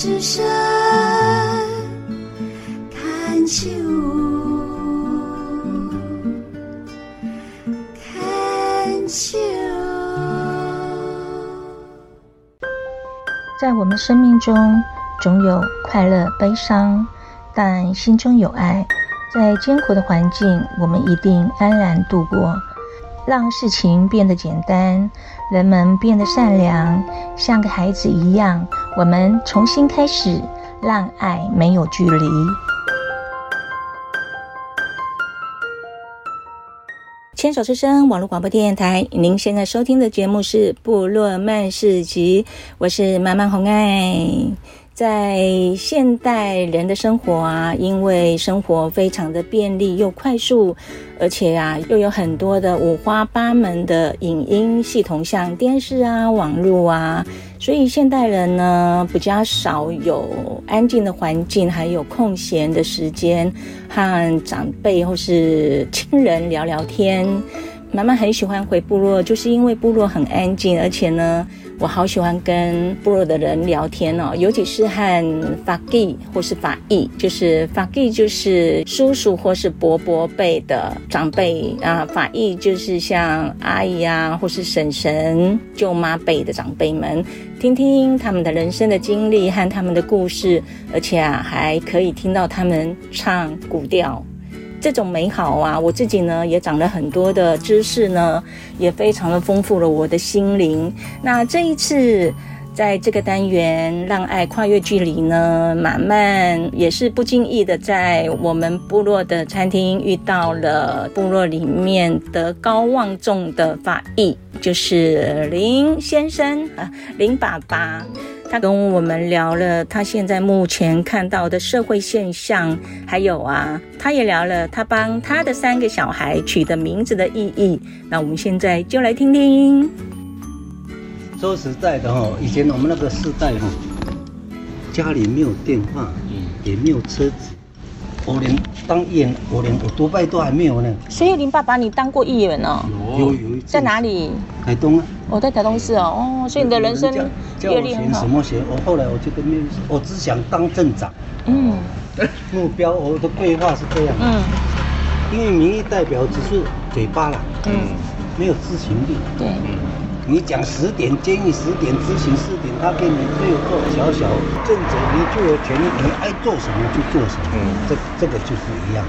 之声看秋，看秋。在我们生命中，总有快乐、悲伤，但心中有爱，在艰苦的环境，我们一定安然度过。让事情变得简单，人们变得善良，像个孩子一样。我们重新开始，让爱没有距离。牵手之声网络广播电台，您现在收听的节目是《部落漫市集》，我是妈妈红爱。在现代人的生活啊，因为生活非常的便利又快速，而且啊，又有很多的五花八门的影音系统，像电视啊、网络啊，所以现代人呢，比较少有安静的环境，还有空闲的时间和长辈或是亲人聊聊天。妈妈很喜欢回部落，就是因为部落很安静，而且呢。我好喜欢跟部落的人聊天哦，尤其是和法基或是法裔，就是法基就是叔叔或是伯伯辈的长辈啊，法裔就是像阿姨啊或是婶婶、舅妈辈的长辈们，听听他们的人生的经历和他们的故事，而且啊还可以听到他们唱古调。这种美好啊，我自己呢也长了很多的知识呢，也非常的丰富了我的心灵。那这一次在这个单元让爱跨越距离呢，马漫也是不经意的在我们部落的餐厅遇到了部落里面德高望重的法裔，就是林先生啊，林爸爸。他跟我们聊了他现在目前看到的社会现象，还有啊，他也聊了他帮他的三个小孩取的名字的意义。那我们现在就来听听。说实在的哈，以前我们那个时代哈，家里没有电话，也没有车子。我连当议员，我连我独拜都还没有呢。所以林爸爸，你当过议员哦？有有一在哪里？台东啊。我在台东市哦。哦，所以你的人生阅历很好。什么学？我后来我觉得没有，我只想当镇长。嗯。目标我的规划是这样。嗯。因为民意代表只是嘴巴啦。嗯。没有执行力。对。你讲十点，建议十点，执行四点，他给你最后小小正则，你就有权利，你爱做什么就做什么。嗯，这这个就是一样。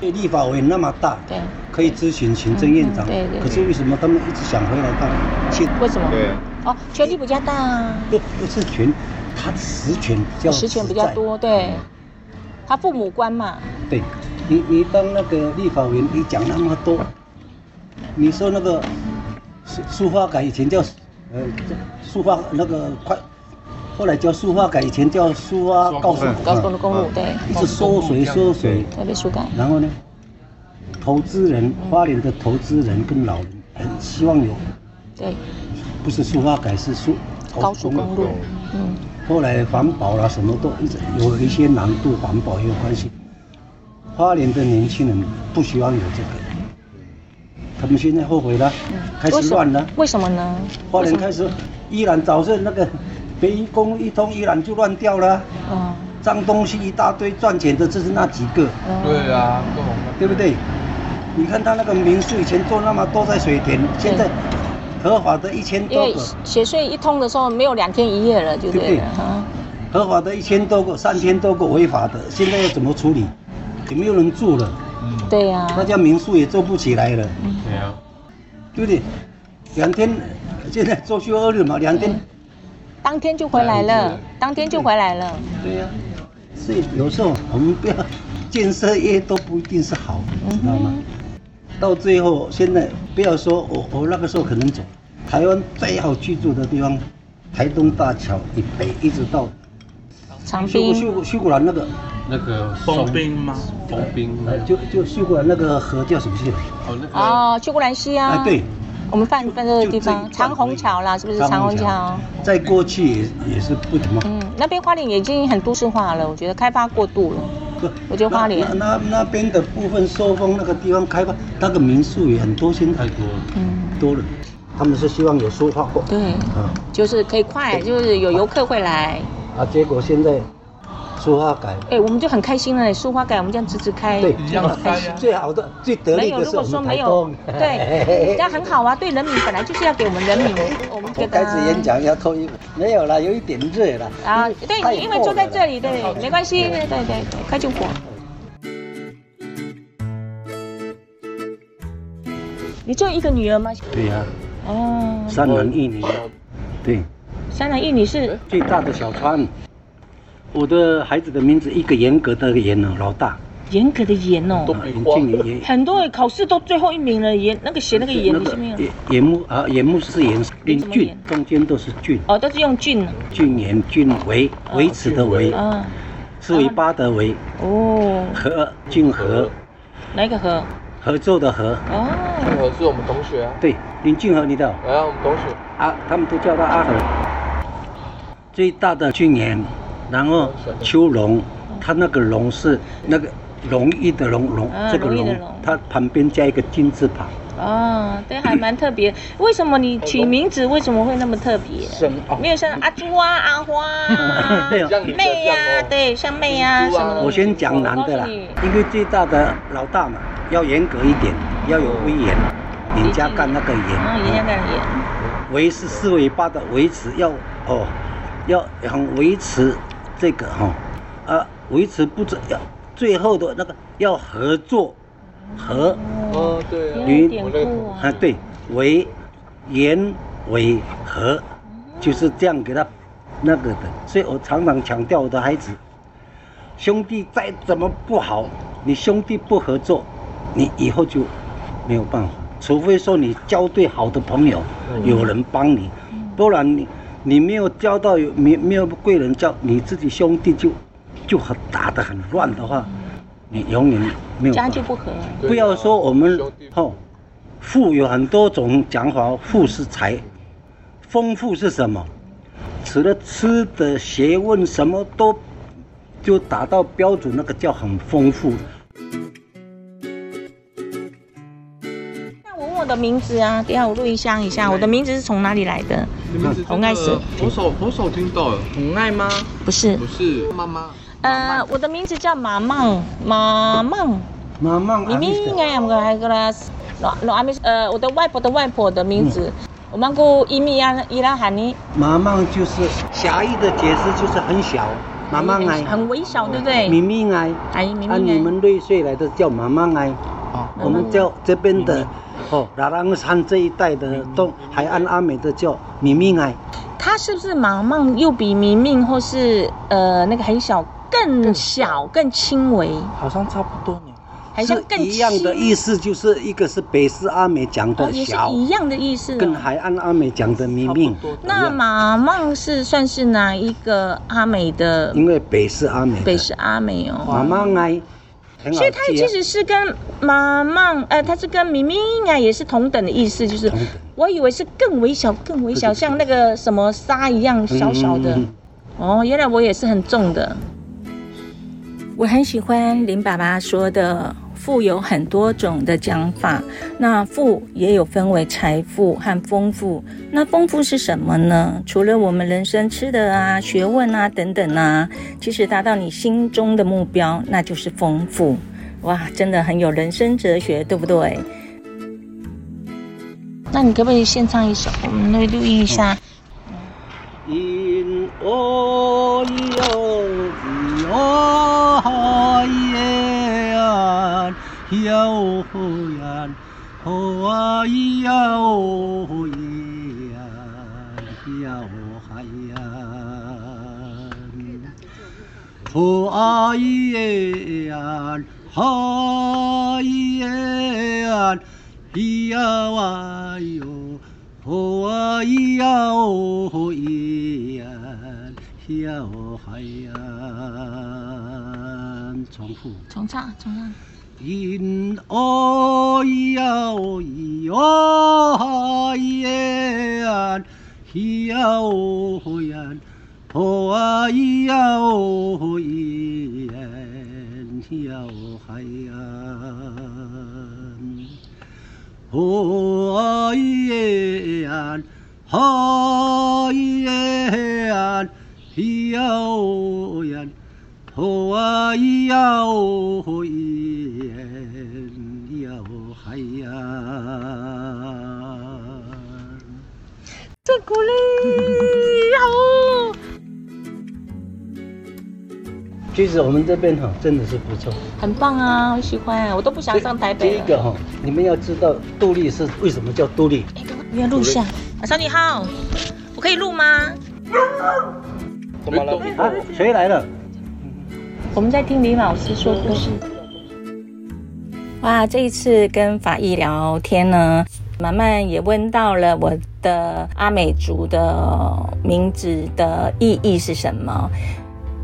对，立法委员那么大，对，可以咨询行政院长。对对。可是为什么他们一直想回来当？为什么？对。哦，权力比较大啊。不不是权，他实权比较实权比较多，对。他父母官嘛。对，你你当那个立法委员，你讲那么多，你说那个。苏花改以前叫，呃，苏花那个快，后来叫苏花改，以前叫苏花高速。高速公路，对，一直缩水缩水，特别修改。然后呢，投资人，花莲的投资人跟老人很希望有，对，不是苏花改是苏高速公路，嗯，后来环保啦什么都一直有一些难度，环保也有关系。花莲的年轻人不希望有这个。他们现在后悔了，开始乱了。为什么呢？花莲开始，依然早上那个北宜公一通，依然就乱掉了。嗯。脏东西一大堆，赚钱的就是那几个。对啊，对不对？你看他那个民宿以前做那么多在水田，现在合法的一千多个。因为写税一通的时候没有两天一夜了，就对了。对不对？合法的一千多个，三千多个违法的，现在要怎么处理？也没有人住了。对呀，那家民宿也做不起来了。对呀，对不对？两天，现在周休二日嘛，两天，当天就回来了，当天就回来了。对呀，所以有时候我们不要建设业都不一定是好，知道吗？到最后，现在不要说我我那个时候可能走，台湾最好居住的地方，台东大桥以北一直到长滨、秀秀姑兰那个。那个封冰吗？丰滨，就就秀姑兰那个河叫什么去了？哦，那个哦，秀姑兰溪啊。对，我们办办这个地方，长虹桥啦，是不是长虹桥？在过去也也是不怎么。嗯，那边花莲已经很都市化了，我觉得开发过度了。我觉得花莲那那边的部分收丰那个地方开发，那个民宿也很多，现在太多了。嗯，多了。他们是希望有说话过。对，就是可以快，就是有游客会来。啊，结果现在书花改，哎，我们就很开心了。书花改，我们这样直直开，对，这样开心。最好的、最得力的是我们台东，对，这样很好啊。对人民本来就是要给我们人民，我们觉得。开始演讲要脱衣服，没有了，有一点热了。啊，对，因为坐在这里，对，没关系，对对对，开就火。你就一个女儿吗？对呀。哦。三男一女。对。三男一女是最大的小川。我的孩子的名字一个严格的严哦，老大。严格的严哦。严。很多考试都最后一名了，严那个写那个严是没有。严木啊，严木是严，林俊中间都是俊。哦，都是用俊。俊严俊维维持的维。啊。是尾巴的维。哦。和俊和。哪个和？合作的合。哦。俊和是我们同学啊。对，林俊和，你知道？哎，我们同学。啊，他们都叫他阿和。最大的俊严，然后秋龙，它那个龙是那个容易的龙龙，这个龙，它旁边加一个金字旁。哦，对，还蛮特别。为什么你取名字为什么会那么特别？没有像阿朱啊、阿花啊、妹呀，对，像妹呀什么的。我先讲男的啦，因为最大的老大嘛，要严格一点，要有威严，严家干那个严。嗯，严加干严。维是四尾巴的维持要哦。要很维持这个哈，啊，维持不止要最后的那个要合作，和哦对，与啊对，为言为和，就是这样给他那个的，所以我常常强调我的孩子，兄弟再怎么不好，你兄弟不合作，你以后就没有办法，除非说你交对好的朋友，有人帮你，不然你。你没有交到有没没有贵人交，你自己兄弟就就很打得很乱的话，你永远没有家就不和。不要说我们哦，富有很多种讲法，富是财，丰富是什么？除了吃的学问什么都就达到标准，那个叫很丰富。我的名字啊，等下我录音箱一下。我的名字是从哪里来的？红爱是。我少我少听到了，红爱吗？不是，不是妈妈。呃，我的名字叫妈妈，妈妈。妈妈。咪咪应该唔个系个啦，罗罗阿咪呃，我的外婆的外婆的名字，我们姑伊米亚伊拉喊你。马梦就是狭义的解释，就是很小，妈妈爱。很微小，对不对？咪咪爱。哎，咪咪爱。你们瑞穗来的叫马梦爱，我们叫这边的。哦，拉朗山这一带的东海岸阿美的叫咪咪爱，它是不是马孟又比咪咪或是呃那个很小更小更轻微？好像差不多呢，好像更一样的意思，就是一个是北势阿美讲的小，一样的意思，跟海岸阿美讲的咪咪。那马梦是算是哪一个阿美的？因为北势阿美，北势阿美哦，马所以它其实是跟妈妈，呃，它是跟咪咪啊，也是同等的意思，就是我以为是更微小、更微小，像那个什么沙一样小小的。哦，原来我也是很重的。我很喜欢林爸爸说的。富有很多种的讲法，那富也有分为财富和丰富。那丰富是什么呢？除了我们人生吃的啊、学问啊等等啊，其实达到你心中的目标，那就是丰富。哇，真的很有人生哲学，对不对？那你可不可以先唱一首？我们来录音一下。因哦哟哟耶啊，哟呀，哦啊咿呀哦耶呀，哟嗨呀，哦啊咿耶呀，哈咿耶呀，咿呀哇哟。哦啊咿呀哦咿呀，咿呀哦嗨呀，重复。重唱，重唱。因哦咿呀哦咿哦嗨呀，咿呀哦呀，哦啊咿呀哦咿呀，咿呀哦嗨呀。哦耶安，哦耶安，咿呀哦呀，吼啊咿呀哦咿真鼓励，好。其实我们这边哈真的是不错，很棒啊，我喜欢，我都不想上台北。第一个哈，你们要知道杜丽是为什么叫杜丽。哎，你要录像。啊，小你好，我可以录吗？怎么了？啊，谁来了？我们在听李老师说故事。哇，这一次跟法医聊天呢，慢慢也问到了我的阿美族的名字的意义是什么。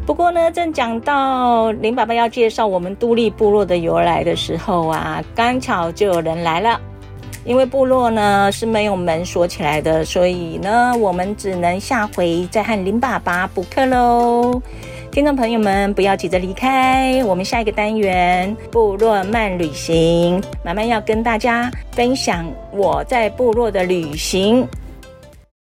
不过呢，正讲到林爸爸要介绍我们都立部落的由来的时候啊，刚巧就有人来了。因为部落呢是没有门锁起来的，所以呢，我们只能下回再和林爸爸补课喽。听众朋友们，不要急着离开，我们下一个单元部落慢旅行，慢慢要跟大家分享我在部落的旅行。